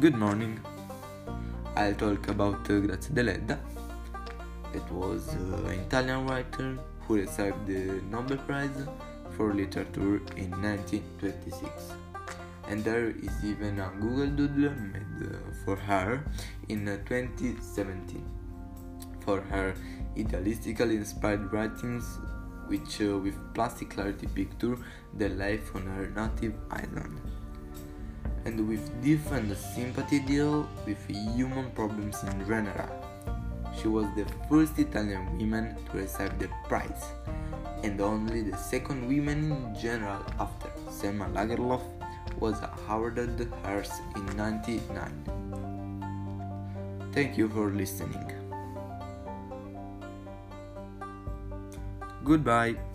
Good morning. I'll talk about uh, Grazia Deledda. It was uh, an Italian writer who received the Nobel Prize for Literature in 1926. And there is even a Google Doodle made uh, for her in uh, 2017 for her idealistically inspired writings which uh, with plastic clarity picture the life on her native island and with different sympathy deal with human problems in general. She was the first Italian woman to receive the prize and only the second woman in general after Selma Lagerlöf was awarded hers in 99. Thank you for listening. Goodbye.